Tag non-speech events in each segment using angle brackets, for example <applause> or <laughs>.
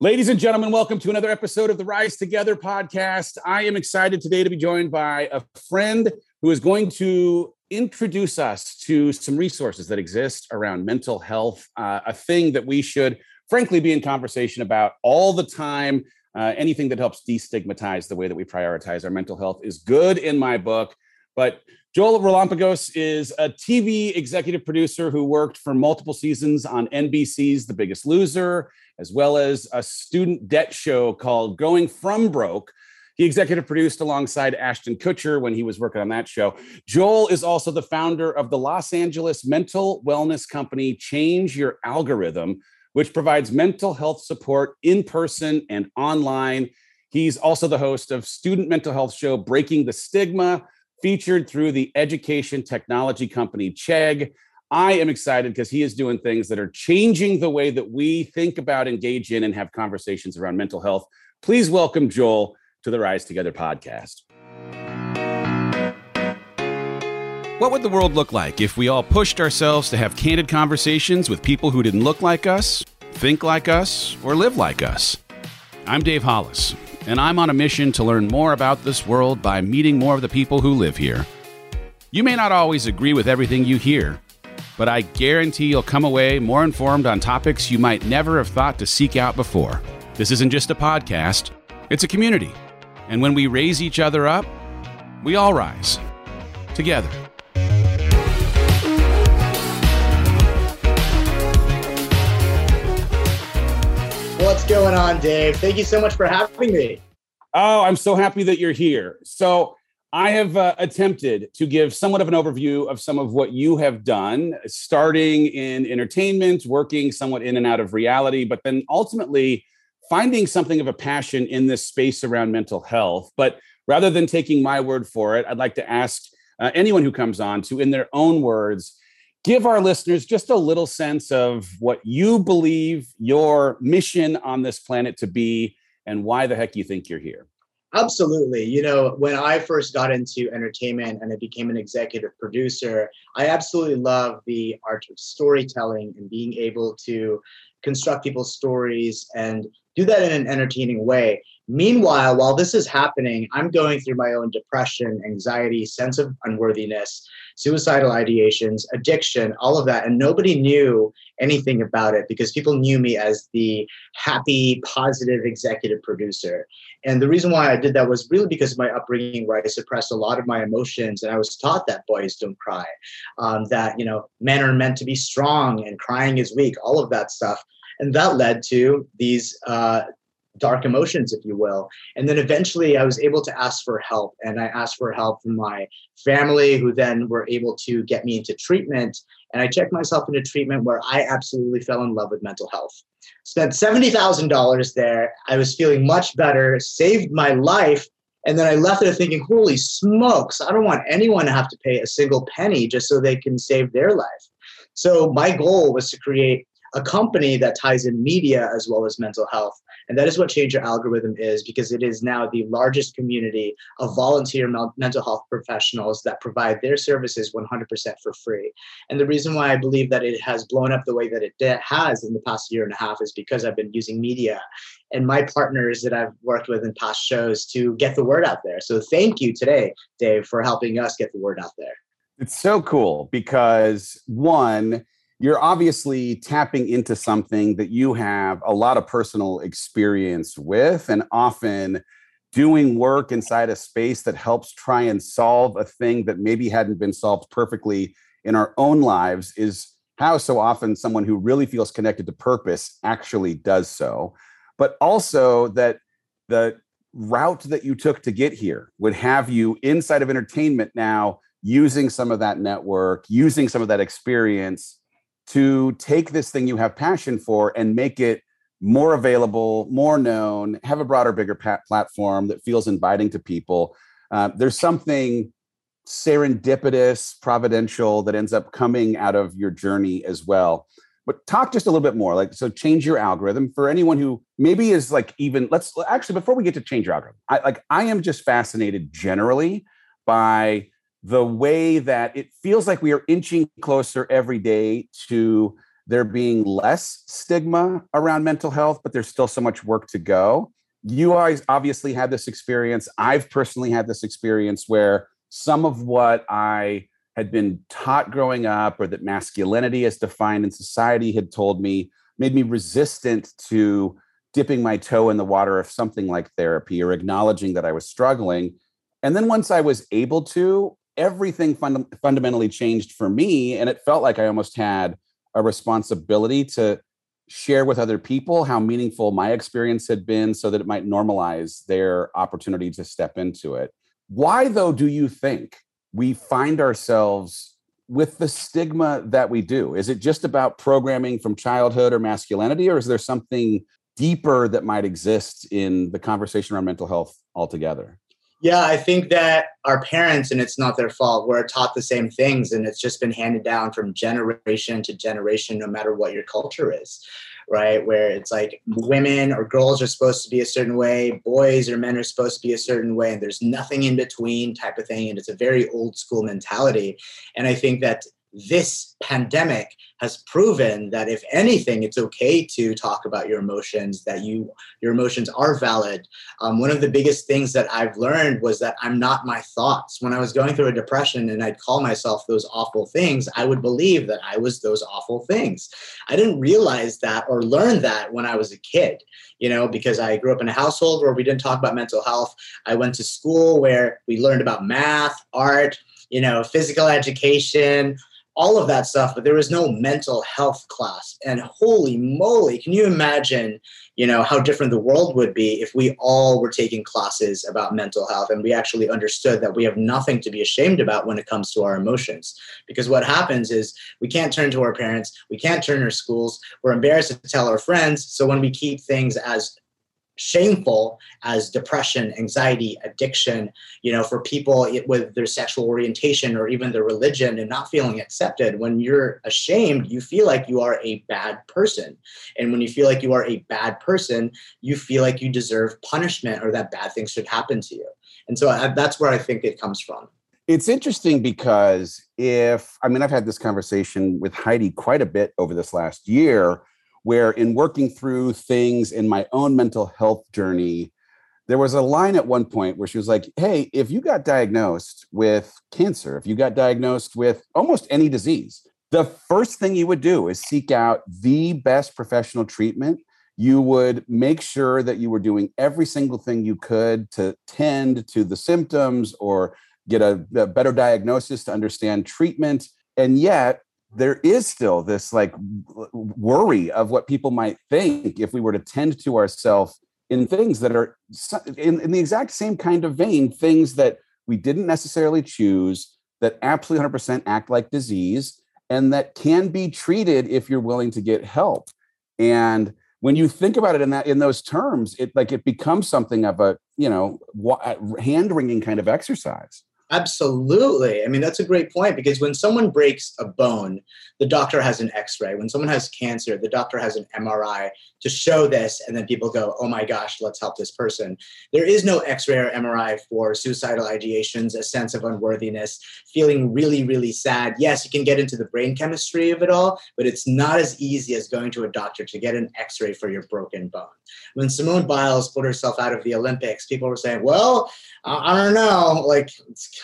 Ladies and gentlemen, welcome to another episode of the Rise Together podcast. I am excited today to be joined by a friend who is going to introduce us to some resources that exist around mental health, uh, a thing that we should, frankly, be in conversation about all the time. Uh, anything that helps destigmatize the way that we prioritize our mental health is good in my book. But Joel Relampagos is a TV executive producer who worked for multiple seasons on NBC's The Biggest Loser, as well as a student debt show called Going From Broke. He executive produced alongside Ashton Kutcher when he was working on that show. Joel is also the founder of the Los Angeles mental wellness company Change Your Algorithm, which provides mental health support in person and online. He's also the host of student mental health show Breaking the Stigma, featured through the education technology company Chegg. I am excited because he is doing things that are changing the way that we think about, engage in, and have conversations around mental health. Please welcome Joel to the Rise Together podcast. What would the world look like if we all pushed ourselves to have candid conversations with people who didn't look like us, think like us, or live like us? I'm Dave Hollis, and I'm on a mission to learn more about this world by meeting more of the people who live here. You may not always agree with everything you hear, but I guarantee you'll come away more informed on topics you might never have thought to seek out before. This isn't just a podcast, it's a community. And when we raise each other up, we all rise together. What's going on, Dave? Thank you so much for having me. Oh, I'm so happy that you're here. So, I have uh, attempted to give somewhat of an overview of some of what you have done, starting in entertainment, working somewhat in and out of reality, but then ultimately finding something of a passion in this space around mental health. But rather than taking my word for it, I'd like to ask uh, anyone who comes on to, in their own words, give our listeners just a little sense of what you believe your mission on this planet to be and why the heck you think you're here. Absolutely. You know, when I first got into entertainment and I became an executive producer, I absolutely love the art of storytelling and being able to construct people's stories and do that in an entertaining way. Meanwhile, while this is happening, I'm going through my own depression, anxiety, sense of unworthiness, suicidal ideations, addiction, all of that. And nobody knew anything about it because people knew me as the happy, positive executive producer. And the reason why I did that was really because of my upbringing, where I suppressed a lot of my emotions. And I was taught that boys don't cry, um, that, you know, men are meant to be strong and crying is weak, all of that stuff. And that led to these uh, dark emotions, if you will. And then eventually I was able to ask for help. And I asked for help from my family, who then were able to get me into treatment. And I checked myself into treatment where I absolutely fell in love with mental health. Spent $70,000 there. I was feeling much better, saved my life. And then I left there thinking, holy smokes, I don't want anyone to have to pay a single penny just so they can save their life. So my goal was to create a company that ties in media as well as mental health. And that is what Change Your Algorithm is because it is now the largest community of volunteer mental health professionals that provide their services 100% for free. And the reason why I believe that it has blown up the way that it has in the past year and a half is because I've been using media and my partners that I've worked with in past shows to get the word out there. So thank you today, Dave, for helping us get the word out there. It's so cool because one, you're obviously tapping into something that you have a lot of personal experience with and often doing work inside a space that helps try and solve a thing that maybe hadn't been solved perfectly in our own lives is how so often someone who really feels connected to purpose actually does so. But also that the route that you took to get here would have you inside of entertainment now using some of that network using some of that experience to take this thing you have passion for and make it more available, more known, have a broader, bigger platform that feels inviting to people. Uh, there's something serendipitous, providential that ends up coming out of your journey as well. But talk just a little bit more, like so. Change your algorithm for anyone who maybe is like even. Let's actually before we get to change your algorithm, I like I am just fascinated generally by the way that it feels like we are inching closer every day to there being less stigma around mental health, but there's still so much work to go. You guys obviously had this experience. I've personally had this experience where some of what I had been taught growing up or that masculinity as defined in society had told me made me resistant to dipping my toe in the water of something like therapy or acknowledging that I was struggling. And then once I was able to, everything fund- fundamentally changed for me. And it felt like I almost had a responsibility to share with other people how meaningful my experience had been so that it might normalize their opportunity to step into it. Why, though, do you think we find ourselves with the stigma that we do? Is it just about programming from childhood or masculinity, or is there something deeper that might exist in the conversation around mental health altogether? Yeah, I think that our parents, and it's not their fault, were taught the same things, and it's just been handed down from generation to generation, no matter what your culture is, right? Where it's like women or girls are supposed to be a certain way, boys or men are supposed to be a certain way, and there's nothing in between type of thing. And it's a very old school mentality. And I think that this pandemic has proven that if anything it's okay to talk about your emotions that you your emotions are valid. Um, one of the biggest things that i've learned was that i'm not my thoughts. When i was going through a depression and i'd call myself those awful things i would believe that i was those awful things. I didn't realize that or learn that when i was a kid you know because i grew up in a household where we didn't talk about mental health. I went to school where we learned about math art you know physical education all of that stuff, but there was no mental health class. And holy moly, can you imagine, you know, how different the world would be if we all were taking classes about mental health and we actually understood that we have nothing to be ashamed about when it comes to our emotions. Because what happens is we can't turn to our parents, we can't turn to our schools, we're embarrassed to tell our friends. So when we keep things as shameful as depression anxiety addiction you know for people with their sexual orientation or even their religion and not feeling accepted. When you're ashamed you feel like you are a bad person. And when you feel like you are a bad person you feel like you deserve punishment or that bad things should happen to you. And so I, that's where i think it comes from. It's interesting because if i mean i've had this conversation with heidi quite a bit over this last year where in working through things in my own mental health journey, there was a line at one point where she was like, Hey, if you got diagnosed with cancer, if you got diagnosed with almost any disease, the first thing you would do is seek out the best professional treatment. You would make sure that you were doing every single thing you could to tend to the symptoms or get a, a better diagnosis to understand treatment. And yet, there is still this like worry of what people might think if we were to tend to ourselves in things that are in, in the exact same kind of vein things that we didn't necessarily choose that absolutely 100% act like disease and that can be treated if you're willing to get help. And when you think about it in that in those terms it like it becomes something of a you know hand wringing kind of exercise Absolutely. I mean, that's a great point because when someone breaks a bone, the doctor has an x ray. When someone has cancer, the doctor has an MRI to show this. And then people go, oh my gosh, let's help this person. There is no x ray or MRI for suicidal ideations, a sense of unworthiness, feeling really, really sad. Yes, you can get into the brain chemistry of it all, but it's not as easy as going to a doctor to get an x ray for your broken bone. When Simone Biles put herself out of the Olympics, people were saying, well, I don't know, like,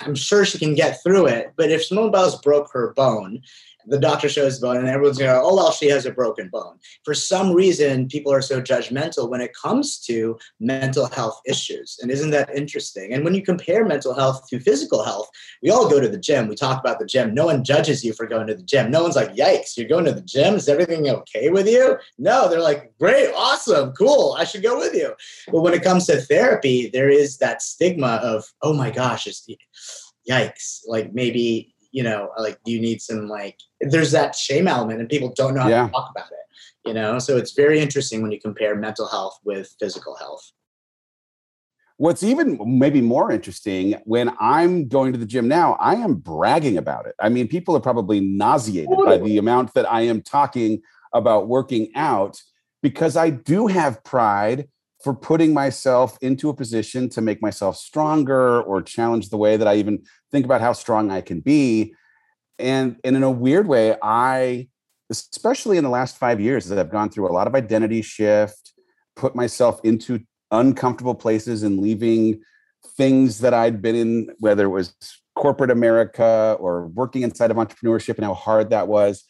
I'm sure she can get through it. But if Simone Biles broke her bone the doctor shows the bone and everyone's going oh, well, she has a broken bone. For some reason, people are so judgmental when it comes to mental health issues. And isn't that interesting? And when you compare mental health to physical health, we all go to the gym. We talk about the gym. No one judges you for going to the gym. No one's like, yikes, you're going to the gym. Is everything okay with you? No, they're like, great, awesome, cool. I should go with you. But when it comes to therapy, there is that stigma of, oh my gosh, it's yikes. Like maybe you know, like you need some like there's that shame element and people don't know how yeah. to talk about it. You know, so it's very interesting when you compare mental health with physical health. What's even maybe more interesting when I'm going to the gym now, I am bragging about it. I mean, people are probably nauseated by the amount that I am talking about working out because I do have pride for putting myself into a position to make myself stronger or challenge the way that I even think about how strong I can be. And, and in a weird way, I especially in the last five years, as I've gone through a lot of identity shift, put myself into uncomfortable places and leaving things that I'd been in, whether it was corporate America or working inside of entrepreneurship and how hard that was.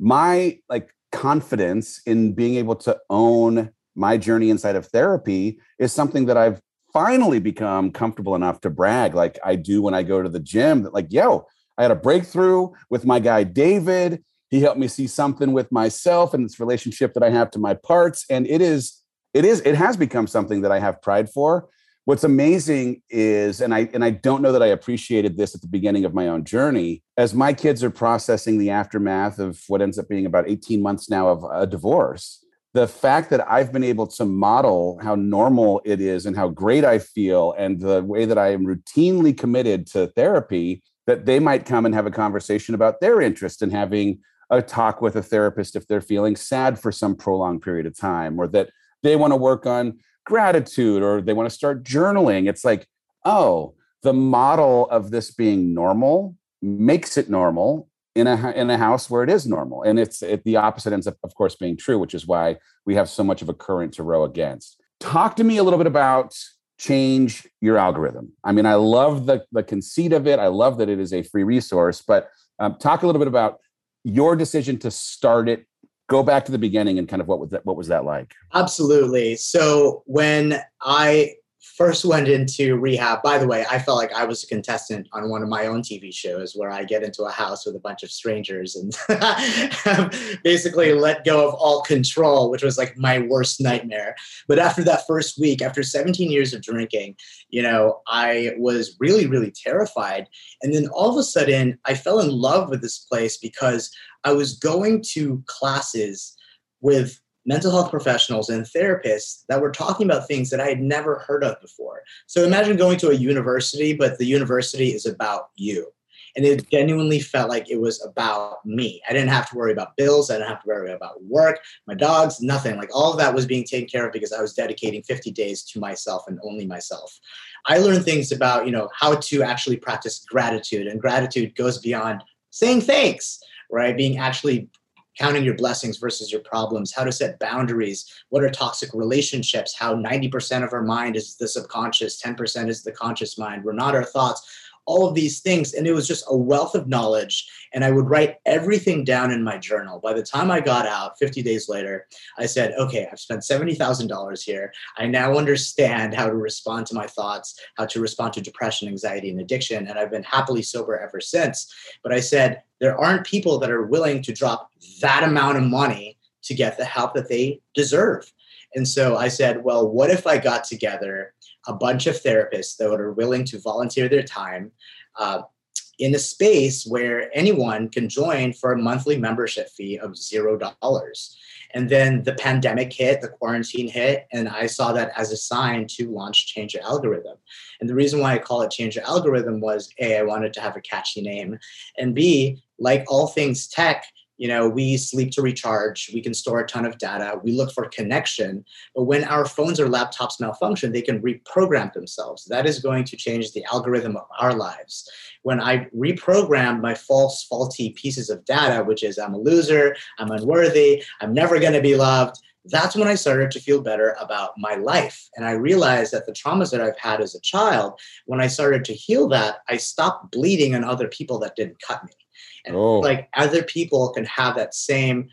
My like confidence in being able to own my journey inside of therapy is something that I've finally become comfortable enough to brag like I do when I go to the gym that like yo I had a breakthrough with my guy David. He helped me see something with myself and this relationship that I have to my parts. And it is it is it has become something that I have pride for. What's amazing is and I and I don't know that I appreciated this at the beginning of my own journey as my kids are processing the aftermath of what ends up being about 18 months now of a divorce the fact that I've been able to model how normal it is and how great I feel and the way that I am routinely committed to therapy, that they might come and have a conversation about their interest in having a talk with a therapist if they're feeling sad for some prolonged period of time, or that they want to work on gratitude or they want to start journaling. It's like, oh, the model of this being normal makes it normal in a in a house where it is normal. And it's it, the opposite ends up of course being true which is why we have so much of a current to row against. Talk to me a little bit about change your algorithm. I mean i love the the conceit of it. I love that it is a free resource but um, talk a little bit about your decision to start it go back to the beginning and kind of what was that what was that like? Absolutely. So when i first went into rehab. By the way, I felt like I was a contestant on one of my own TV shows where I get into a house with a bunch of strangers and <laughs> basically let go of all control, which was like my worst nightmare. But after that first week, after 17 years of drinking, you know, I was really, really terrified. And then all of a sudden, I fell in love with this place because I was going to classes with mental health professionals and therapists that were talking about things that I had never heard of before. So imagine going to a university, but the university is about you. And it genuinely felt like it was about me. I didn't have to worry about bills. I didn't have to worry about work, my dogs, nothing. Like all of that was being taken care of because I was dedicating 50 days to myself and only myself. I learned things about, you know, how to actually practice gratitude. And gratitude goes beyond saying thanks, right? Being actually counting your blessings versus your problems, how to set boundaries, what are toxic relationships, how 90% of our mind is the subconscious, 10% is the conscious mind. We're not our thoughts all of these things. And it was just a wealth of knowledge. And I would write everything down in my journal. By the time I got out 50 days later, I said, okay, I've spent $70,000 here. I now understand how to respond to my thoughts, how to respond to depression, anxiety, and addiction. And I've been happily sober ever since. But I said, there aren't people that are willing to drop that amount of money to get the help that they deserve. And so I said, well, what if I got together a bunch of therapists that are willing to volunteer their time uh, in a space where anyone can join for a monthly membership fee of zero dollars. And then the pandemic hit, the quarantine hit, and I saw that as a sign to launch Change Your Algorithm. And the reason why I call it Change Your Algorithm was A, I wanted to have a catchy name, and B, like all things tech, you know we sleep to recharge we can store a ton of data we look for connection but when our phones or laptops malfunction they can reprogram themselves that is going to change the algorithm of our lives when i reprogram my false faulty pieces of data which is i'm a loser i'm unworthy i'm never going to be loved that's when I started to feel better about my life. And I realized that the traumas that I've had as a child, when I started to heal that, I stopped bleeding on other people that didn't cut me. And oh. like other people can have that same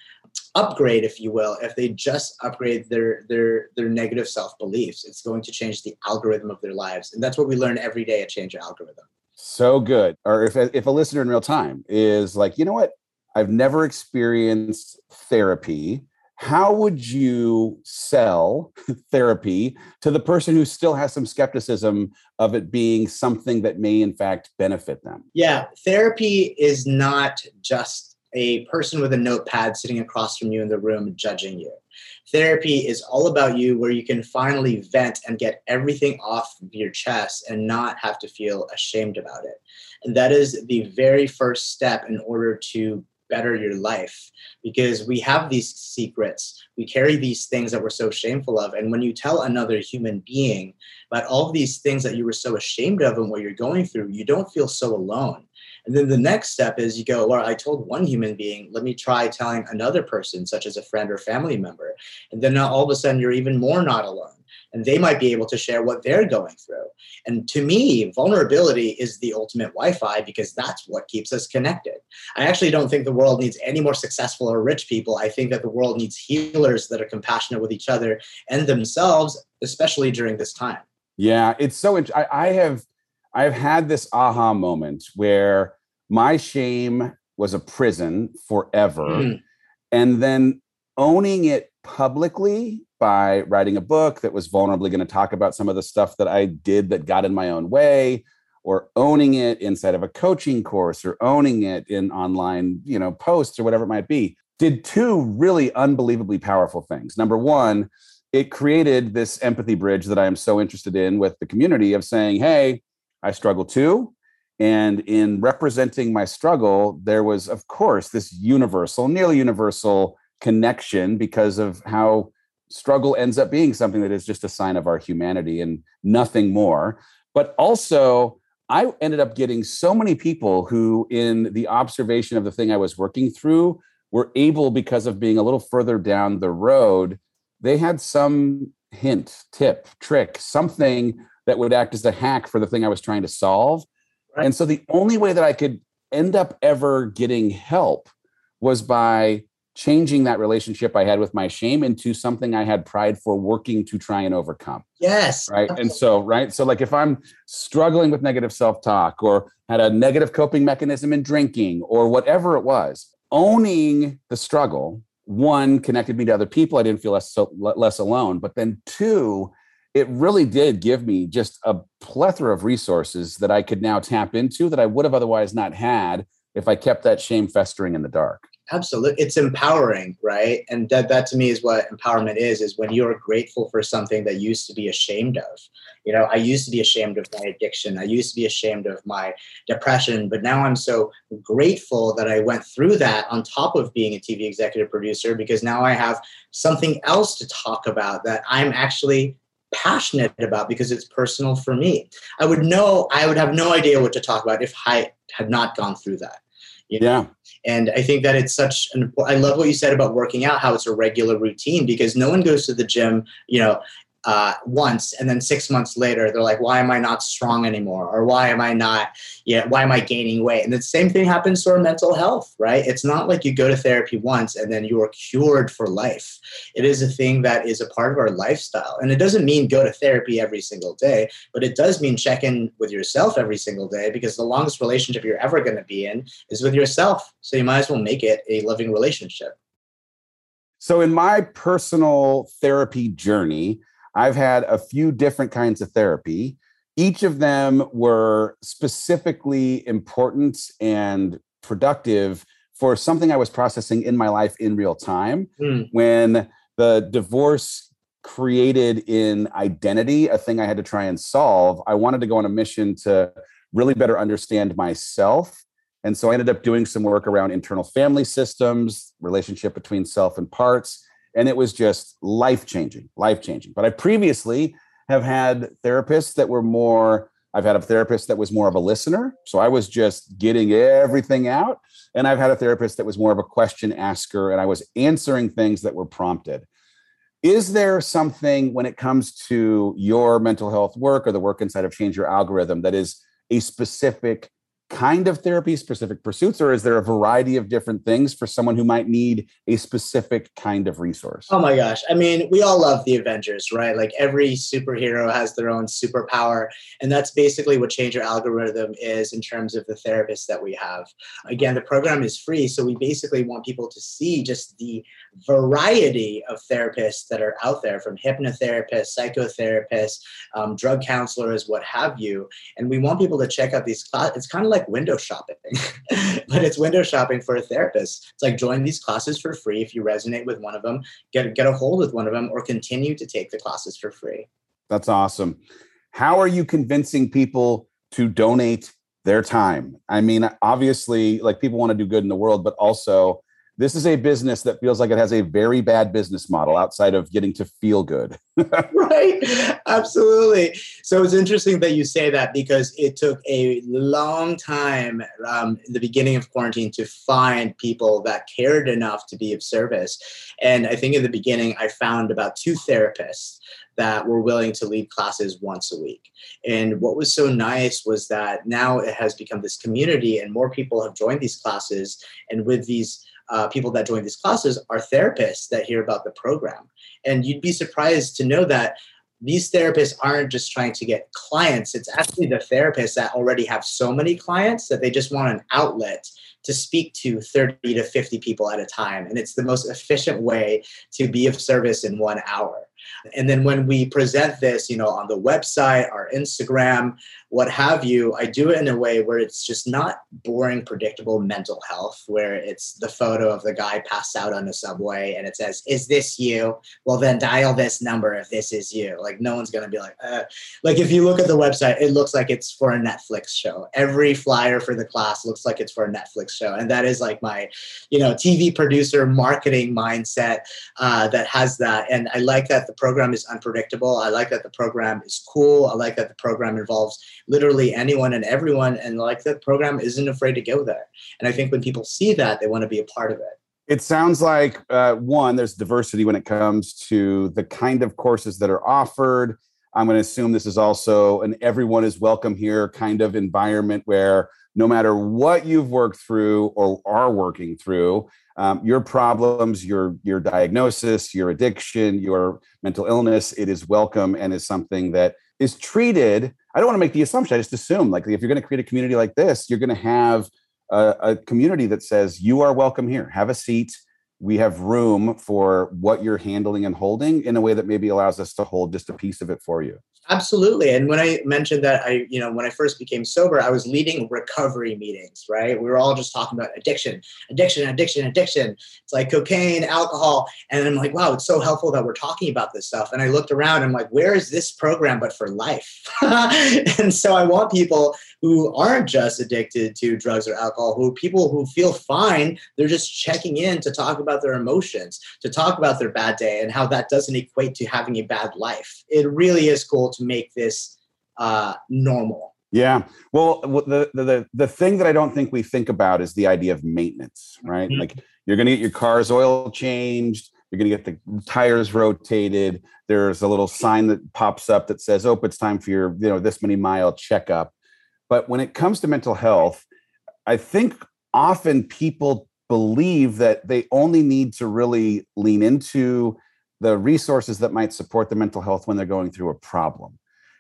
upgrade if you will if they just upgrade their their their negative self beliefs it's going to change the algorithm of their lives. And that's what we learn every day at change your algorithm. So good. Or if if a listener in real time is like you know what? I've never experienced therapy how would you sell <laughs> therapy to the person who still has some skepticism of it being something that may in fact benefit them? Yeah therapy is not just a person with a notepad sitting across from you in the room judging you. Therapy is all about you where you can finally vent and get everything off your chest and not have to feel ashamed about it. And that is the very first step in order to better your life. Because we have these secrets. We carry these things that we're so shameful of. And when you tell another human being about all these things that you were so ashamed of and what you're going through you don't feel so alone. And then the next step is you go, well, I told one human being, let me try telling another person, such as a friend or family member. And then all of a sudden you're even more not alone and they might be able to share what they're going through. And to me, vulnerability is the ultimate Wi Fi because that's what keeps us connected. I actually don't think the world needs any more successful or rich people. I think that the world needs healers that are compassionate with each other and themselves, especially during this time. Yeah, it's so. Int- I, I have, I've had this aha moment where my shame was a prison forever, mm. and then owning it publicly by writing a book that was vulnerably going to talk about some of the stuff that I did that got in my own way or owning it inside of a coaching course or owning it in online, you know, posts or whatever it might be did two really unbelievably powerful things. Number 1, it created this empathy bridge that I am so interested in with the community of saying, "Hey, I struggle too." And in representing my struggle, there was, of course, this universal, nearly universal connection because of how struggle ends up being something that is just a sign of our humanity and nothing more. But also, I ended up getting so many people who, in the observation of the thing I was working through, were able, because of being a little further down the road, they had some hint, tip, trick, something that would act as a hack for the thing I was trying to solve. Right. And so the only way that I could end up ever getting help was by changing that relationship I had with my shame into something I had pride for working to try and overcome. Yes. Right. And so, right. So, like if I'm struggling with negative self talk or had a negative coping mechanism in drinking or whatever it was, owning the struggle, one, connected me to other people. I didn't feel less, so, less alone. But then, two, it really did give me just a plethora of resources that I could now tap into that I would have otherwise not had if I kept that shame festering in the dark absolutely it's empowering right? And that that to me is what empowerment is is when you're grateful for something that used to be ashamed of. You know i used to be ashamed of my addiction. I used to be ashamed of my depression but now i'm so grateful that i went through that on top of being a tv executive producer because now i have something else to talk about that i'm actually passionate about because it's personal for me. I would know i would have no idea what to talk about if i had not gone through that you know? Yeah. And I think that it's such an I love what you said about working out, how it's a regular routine because no one goes to the gym, you know, uh, once and then six months later they're like why am i not strong anymore? Or why am i not yeah why am i gaining weight? And the same thing happens to our mental health right? It's not like you go to therapy once and then you are cured for life. It is a thing that is a part of our lifestyle. And it doesn't mean go to therapy every single day but it does mean check in with yourself every single day because the longest relationship you're ever going to be in is with yourself. So you might as well make it a loving relationship. So in my personal therapy journey I've had a few different kinds of therapy. Each of them were specifically important and productive for something I was processing in my life in real time. Mm. When the divorce created in identity a thing I had to try and solve, I wanted to go on a mission to really better understand myself. And so I ended up doing some work around internal family systems, relationship between self and parts and it was just life changing, life changing. But I previously have had therapists that were more. I've had a therapist that was more of a listener, so I was just getting everything out, and I've had a therapist that was more of a question asker, and I was answering things that were prompted. Is there something when it comes to your mental health work or the work inside of Change Your Algorithm that is a specific kind of therapy, specific pursuits, or is there a variety of different things for someone who might need a specific kind of resource? Oh my gosh. I mean, we all love the Avengers, right? Like every superhero has their own superpower. And that's basically what Change Your Algorithm is in terms of the therapists that we have. Again, the program is free. So we basically want people to see just the variety of therapists that are out there from hypnotherapists, psychotherapists, um, drug counselors, what have you. And we want people to check out these classes. It's kind of like like window shopping, <laughs> but it's window shopping for a therapist. It's like join these classes for free if you resonate with one of them, get get a hold with one of them, or continue to take the classes for free. That's awesome. How are you convincing people to donate their time? I mean, obviously, like people want to do good in the world, but also this is a business that feels like it has a very bad business model outside of getting to feel good. <laughs> right. Absolutely. So it's interesting that you say that because it took a long time um, in the beginning of quarantine to find people that cared enough to be of service. And I think in the beginning, I found about two therapists that were willing to lead classes once a week. And what was so nice was that now it has become this community, and more people have joined these classes. And with these uh, people that join these classes are therapists that hear about the program. And you'd be surprised to know that these therapists aren't just trying to get clients, it's actually the therapists that already have so many clients that they just want an outlet to speak to 30 to 50 people at a time. And it's the most efficient way to be of service in one hour. And then when we present this, you know, on the website, our Instagram, what have you, I do it in a way where it's just not boring, predictable mental health, where it's the photo of the guy passed out on the subway and it says, Is this you? Well, then dial this number if this is you. Like, no one's going to be like, uh. like, if you look at the website, it looks like it's for a Netflix show. Every flyer for the class looks like it's for a Netflix show. And that is like my, you know, TV producer marketing mindset uh, that has that. And I like that the program is unpredictable. I like that the program is cool. I like that the program involves literally anyone and everyone. And like the program isn't afraid to go there. And I think when people see that, they want to be a part of it. It sounds like uh, one, there's diversity when it comes to the kind of courses that are offered. I'm going to assume this is also an everyone is welcome here kind of environment where no matter what you've worked through or are working through, um, your problems, your your diagnosis, your addiction, your mental illness, it is welcome and is something that is treated. I don't want to make the assumption. I just assume like if you're going to create a community like this, you're going to have a, a community that says you are welcome here. Have a seat we have room for what you're handling and holding in a way that maybe allows us to hold just a piece of it for you. Absolutely. And when I mentioned that I, you know, when I first became sober, I was leading recovery meetings, right? We were all just talking about addiction, addiction, addiction, addiction. It's like cocaine, alcohol. And I'm like, wow, it's so helpful that we're talking about this stuff. And I looked around I'm like, where is this program but for life? <laughs> and so I want people who aren't just addicted to drugs or alcohol, who people who feel fine, they're just checking in to talk about their emotions, to talk about their bad day and how that doesn't equate to having a bad life. It really is cool to make this uh, normal. Yeah. Well, the, the the thing that I don't think we think about is the idea of maintenance, right? Mm-hmm. Like you're going to get your car's oil changed, you're going to get the tires rotated. There's a little sign that pops up that says, "Oh, it's time for your, you know, this many mile checkup." But when it comes to mental health, I think often people believe that they only need to really lean into the resources that might support their mental health when they're going through a problem.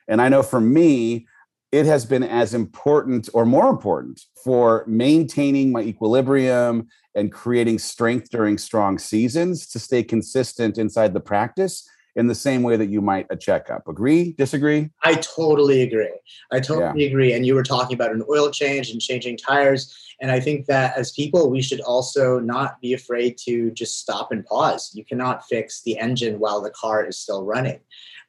And I know for me, it has been as important or more important for maintaining my equilibrium and creating strength during strong seasons to stay consistent inside the practice in the same way that you might a checkup. Agree? Disagree? I totally agree. I totally yeah. agree. And you were talking about an oil change and changing tires. And I think that as people, we should also not be afraid to just stop and pause. You cannot fix the engine while the car is still running.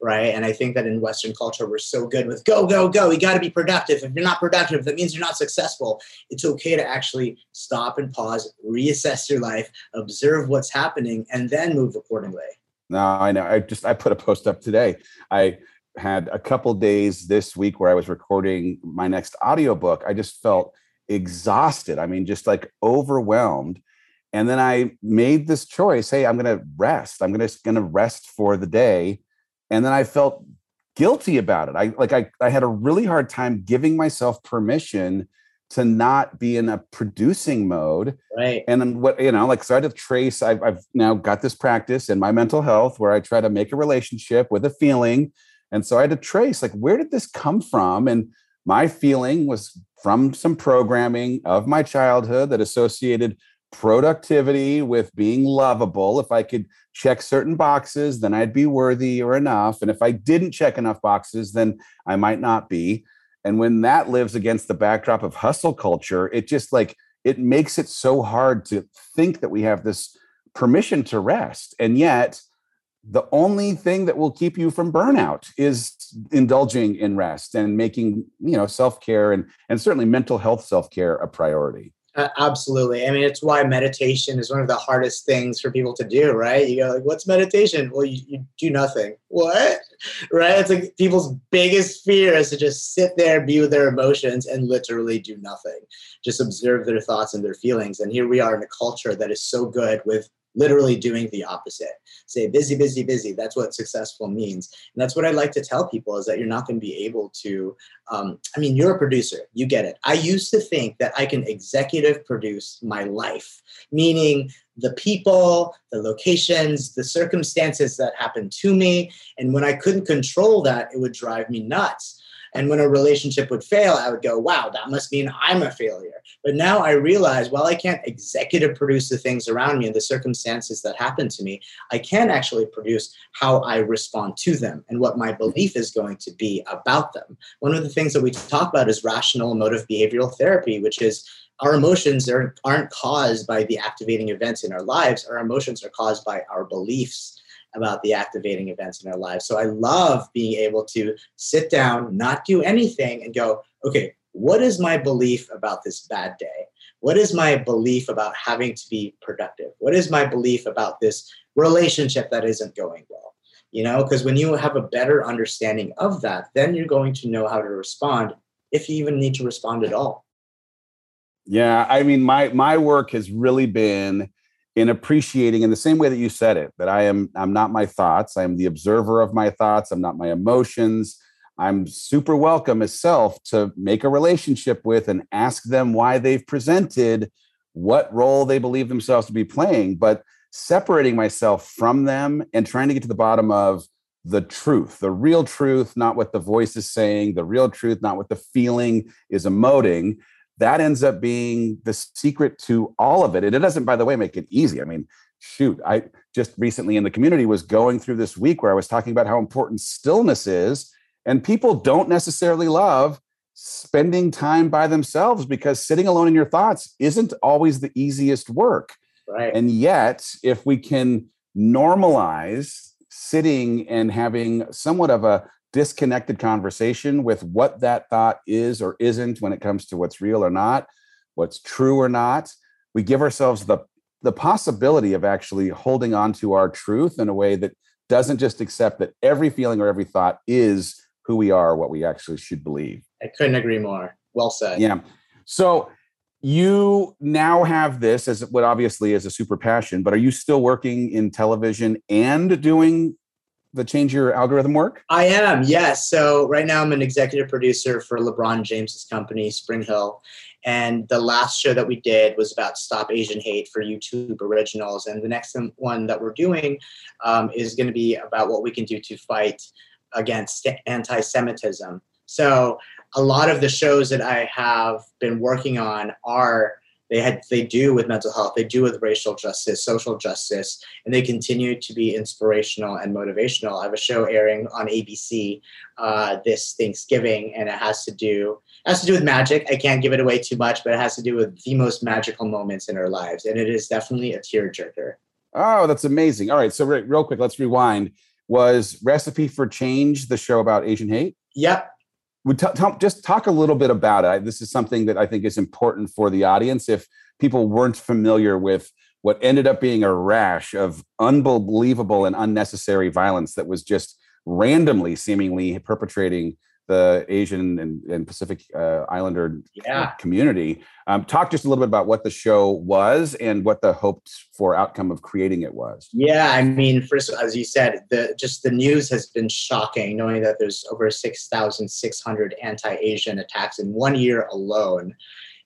Right. And I think that in Western culture, we're so good with go, go, go. You got to be productive. If you're not productive, that means you're not successful. It's okay to actually stop and pause, reassess your life, observe what's happening, and then move accordingly. No, I know. I just I put a post up today. I had a couple days this week where I was recording my next audiobook. I just felt exhausted. I mean, just like overwhelmed. And then I made this choice. Hey, I'm going to rest. I'm going to going to rest for the day. And then I felt guilty about it. I like I I had a really hard time giving myself permission to not be in a producing mode. Right. And then what, you know, like, so I had to trace, I've, I've now got this practice in my mental health where I try to make a relationship with a feeling. And so I had to trace, like, where did this come from? And my feeling was from some programming of my childhood that associated productivity with being lovable. If I could check certain boxes, then I'd be worthy or enough. And if I didn't check enough boxes, then I might not be. And when that lives against the backdrop of hustle culture, it just like it makes it so hard to think that we have this permission to rest. And yet, the only thing that will keep you from burnout is indulging in rest and making you know self-care and and certainly mental health self-care a priority Uh, absolutely. I mean, it's why meditation is one of the hardest things for people to do, right? You go like, "What's meditation?" Well, you, you do nothing. What? <laughs> Right? It's like people's biggest fear is to just sit there, be with their emotions, and literally do nothing. Just observe their thoughts and their feelings. And here we are in a culture that is so good with literally doing the opposite. Say busy, busy, busy. That's what successful means. And that's what I like to tell people is that you're not going to be able to. Um, I mean, you're a producer, you get it. I used to think that I can executive produce my life, meaning the people, the locations, the circumstances that happen to me. And when I couldn't control that, it would drive me nuts. And when a relationship would fail, I would go, wow, that must mean I'm a failure. But now I realize, while I can't executive produce the things around me and the circumstances that happen to me, I can actually produce how I respond to them and what my mm-hmm. belief is going to be about them. One of the things that we talk about is rational emotive behavioral therapy, which is our emotions are, aren't caused by the activating events in our lives. Our emotions are caused by our beliefs about the activating events in our lives. So I love being able to sit down, not do anything, and go, okay, what is my belief about this bad day? What is my belief about having to be productive? What is my belief about this relationship that isn't going well? You know, because when you have a better understanding of that, then you're going to know how to respond if you even need to respond at all. Yeah, I mean, my my work has really been in appreciating in the same way that you said it that i am i'm not my thoughts. I'm the observer of my thoughts. I'm not my emotions. I'm super welcome as self to make a relationship with and ask them why they've presented what role they believe themselves to be playing. But separating myself from them and trying to get to the bottom of the truth the real truth not what the voice is saying the real truth not what the feeling is emoting that ends up being the secret to all of it. And it doesn't, by the way, make it easy. I mean, shoot, I just recently in the community was going through this week where I was talking about how important stillness is. And people don't necessarily love spending time by themselves because sitting alone in your thoughts isn't always the easiest work. Right. And yet, if we can normalize sitting and having somewhat of a disconnected conversation with what that thought is or isn't when it comes to what's real or not, what's true or not. We give ourselves the the possibility of actually holding on to our truth in a way that doesn't just accept that every feeling or every thought is who we are, what we actually should believe. I couldn't agree more. Well said. Yeah. So you now have this as what obviously is a super passion, but are you still working in television and doing the change your algorithm work? I am, yes. So right now I'm an executive producer for LeBron James's company, SpringHill. And the last show that we did was about Stop Asian Hate for YouTube Originals. And the next one that we're doing um, is going to be about what we can do to fight against anti Semitism. So a lot of the shows that I have been working on are they had they do with mental health they do with racial justice social justice and they continue to be inspirational and motivational. I have a show airing on abc uh, this thanksgiving and it has to do has to do with magic. I can't give it away too much but it has to do with the most magical moments in our lives and it is definitely a tearjerker. Oh that's amazing. All right so real quick let's rewind. Was recipe for change the show about asian hate? Yep would t- t- just talk a little bit about it. This is something that I think is important for the audience. If people weren't familiar with what ended up being a rash of unbelievable and unnecessary violence that was just randomly, seemingly perpetrating the Asian and, and Pacific uh, Islander yeah. community. Um, talk just a little bit about what the show was and what the hoped for outcome of creating it was. Yeah, I mean, first, as you said, the just the news has been shocking, knowing that there's over six thousand six hundred anti-Asian attacks in one year alone.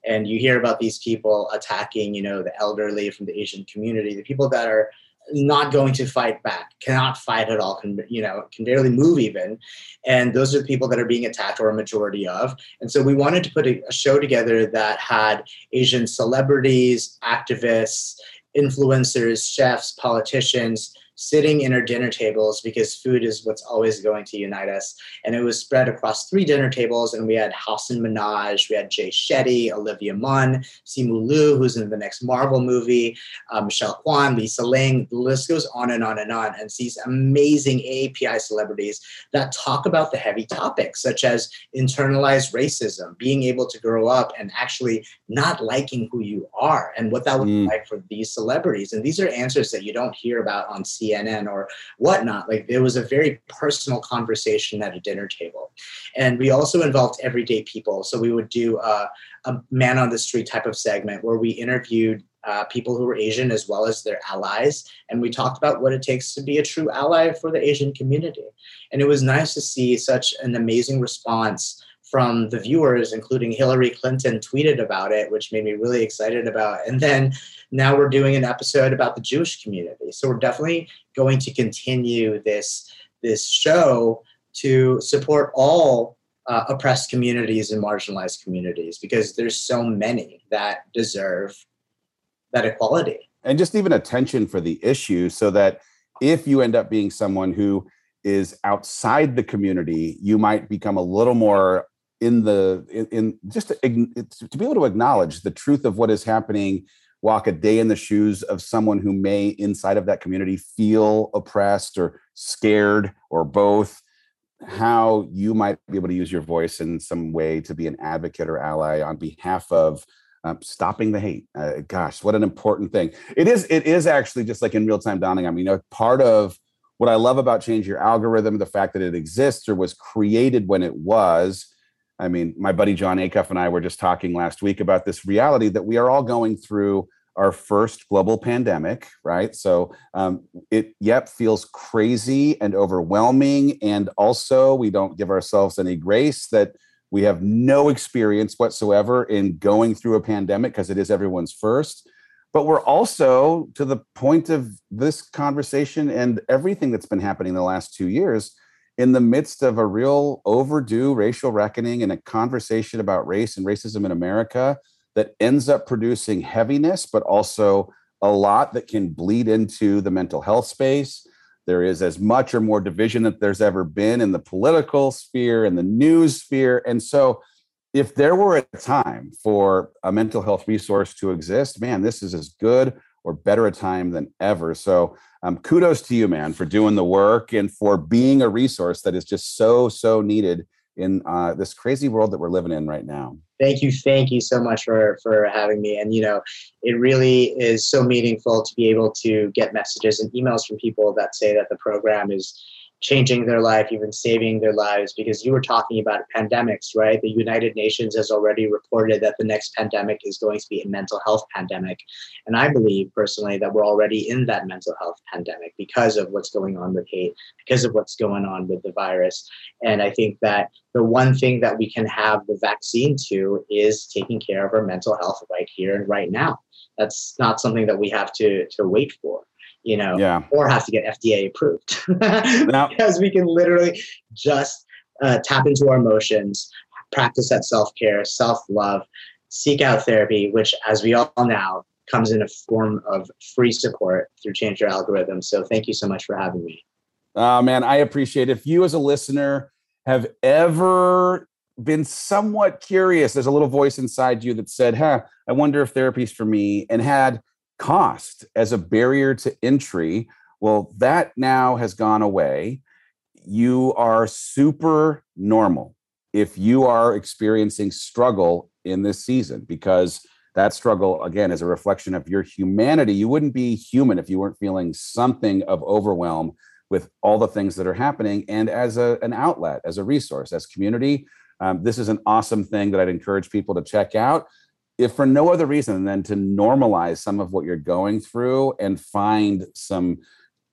And you hear about these people attacking, you know, the elderly from the Asian community, the people that are not going to fight back, cannot fight at all, can you know, can barely move even. And those are the people that are being attacked or a majority of. And so we wanted to put a, a show together that had Asian celebrities, activists, influencers, chefs, politicians sitting in our dinner tables because food is what's always going to unite us. And it was spread across three dinner tables. And we had Hasan Minhaj, we had Jay Shetty, Olivia Munn, Simu Liu, who's in the next Marvel movie, um, Michelle Kwan, Lisa Ling. The list goes on and on and on. And these amazing AAPI celebrities that talk about the heavy topics, such as internalized racism, being able to grow up and actually not liking who you are, and what that would mm. like for these celebrities. And these are answers that you don't hear about on CNN or whatnot. Like it was a very personal conversation at a dinner table. And we also involved everyday people. So we would do a, a man on the street type of segment where we interviewed uh, people who were Asian as well as their allies. And we talked about what it takes to be a true ally for the Asian community. And it was nice to see such an amazing response from the viewers, including Hillary Clinton, tweeted about it, which made me really excited about. And then now we're doing an episode about the Jewish community. So we're definitely going to continue this this show to support all uh, oppressed communities and marginalized communities because there's so many that deserve that equality and just even attention for the issue so that if you end up being someone who is outside the community you might become a little more in the in, in just to, to, be able to acknowledge the truth of what is happening walk a day in the shoes of someone who may inside of that community feel oppressed or scared or both. How you might be able to use your voice in some way to be an advocate or ally on behalf of um, stopping the hate. Uh, gosh what an important thing. It is it is actually just like in real time dawning i mean you know part of what i love about change your algorithm the fact that it exists or was created when it was I mean, my buddy Jon Acuff and I were just talking last week about this reality that we are all going through our first global pandemic, right? So um, it, yep, feels crazy and overwhelming. And also, we don't give ourselves any grace that we have no experience whatsoever in going through a pandemic because it is everyone's first. But we're also to the point of this conversation and everything that's been happening in the last two years in the midst of a real overdue racial reckoning and a conversation about race and racism in America that ends up producing heaviness, but also a lot that can bleed into the mental health space. There is as much or more division that there's ever been in the political sphere and the news sphere. And so, if there were a time for a mental health resource to exist, man, this is as good or better a time than ever. So, um, kudos to you, man, for doing the work and for being a resource that is just so, so needed in uh, this crazy world that we're living in right now. Thank you, thank you so much for for having me. And you know, it really is so meaningful to be able to get messages and emails from people that say that the program is changing their life, even saving their lives, because you were talking about pandemics, right? The United Nations has already reported that the next pandemic is going to be a mental health pandemic. And I believe personally that we're already in that mental health pandemic because of what's going on with hate, because of what's going on with the virus. And I think that the one thing that we can have the vaccine to is taking care of our mental health right here and right now. That's not something that we have to, to wait for you know, yeah. or has to get FDA approved <laughs> now, because we can literally just uh, tap into our emotions, practice that self care, self love, seek out therapy, which, as we all know, comes in a form of free support through Change Your Algorithm. So, thank you so much for having me. Oh, man, I appreciate it. If you, as a listener, have ever been somewhat curious, there's a little voice inside you that said, huh, I wonder if therapy's for me, and had cost as a barrier to entry. Well, that now has gone away. You are super normal if you are experiencing struggle in this season because that struggle again is a reflection of your humanity you wouldn't be human if you weren't feeling something of overwhelm with all the things that are happening and as a, an outlet as a resource as community um, this is an awesome thing that i'd encourage people to check out if for no other reason than to normalize some of what you're going through and find some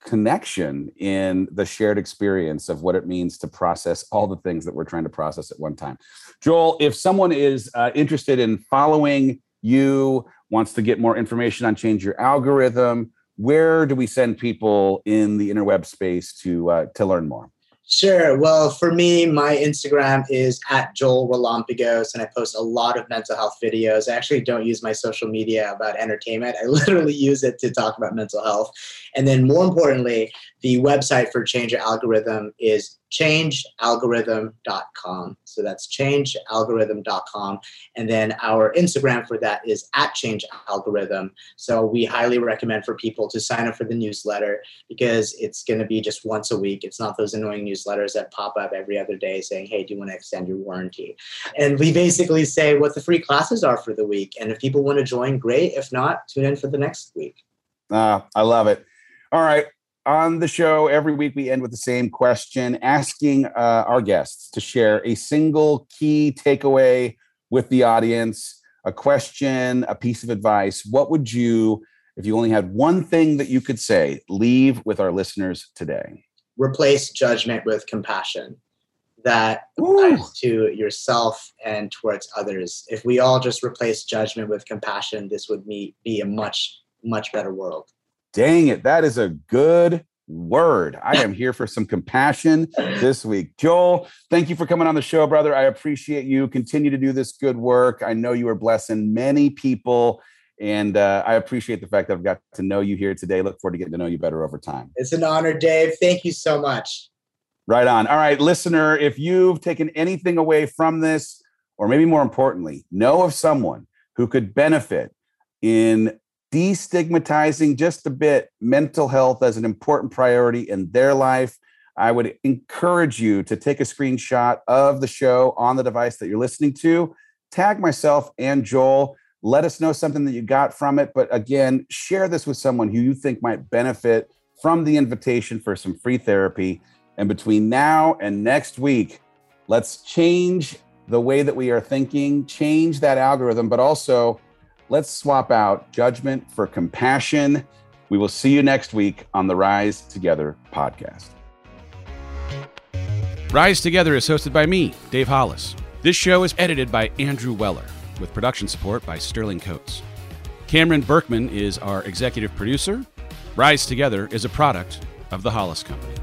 connection in the shared experience of what it means to process all the things that we're trying to process at one time. Joel, if someone is uh, interested in following you, wants to get more information on change your algorithm, where do we send people in the interweb space to uh, to learn more? Sure. Well, for me, my Instagram is at Joel Relampagos, and I post a lot of mental health videos. I actually don't use my social media about entertainment. I <laughs> literally use it to talk about mental health. And then, more importantly, the website for Change Your Algorithm is changealgorithm.com. So that's changealgorithm.com. And then our Instagram for that is at changealgorithm. So we highly recommend for people to sign up for the newsletter because it's going to be just once a week. It's not those annoying newsletters that pop up every other day saying, hey, do you want to extend your warranty? And we basically say what the free classes are for the week. And if people want to join, great. If not, tune in for the next week. Ah, I love it. All right on the show every week we end with the same question asking uh, our guests to share a single key takeaway with the audience a question a piece of advice. What would you if you only had one thing that you could say leave with our listeners today? Replace judgment with compassion. That applies to yourself and towards others. If we all just replace judgment with compassion this would be, be a much much better world Dang it. That is a good word. I <laughs> am here for some compassion this week. Joel, thank you for coming on the show, brother. I appreciate you. Continue to do this good work. I know you are blessing many people. And uh, I appreciate the fact that I've got to know you here today. Look forward to getting to know you better over time. It's an honor, Dave. Thank you so much. Right on. All right, listener, if you've taken anything away from this, or maybe more importantly, know of someone who could benefit in destigmatizing just a bit mental health as an important priority in their life. I would encourage you to take a screenshot of the show on the device that you're listening to. Tag myself and Joel. Let us know something that you got from it. But again, share this with someone who you think might benefit from the invitation for some free therapy. And between now and next week, let's change the way that we are thinking, change that algorithm, but also Let's swap out judgment for compassion. We will see you next week on the Rise Together podcast. Rise Together is hosted by me, Dave Hollis. This show is edited by Andrew Weller, with production support by Sterling Coates. Cameron Berkman is our executive producer. Rise Together is a product of the Hollis Company.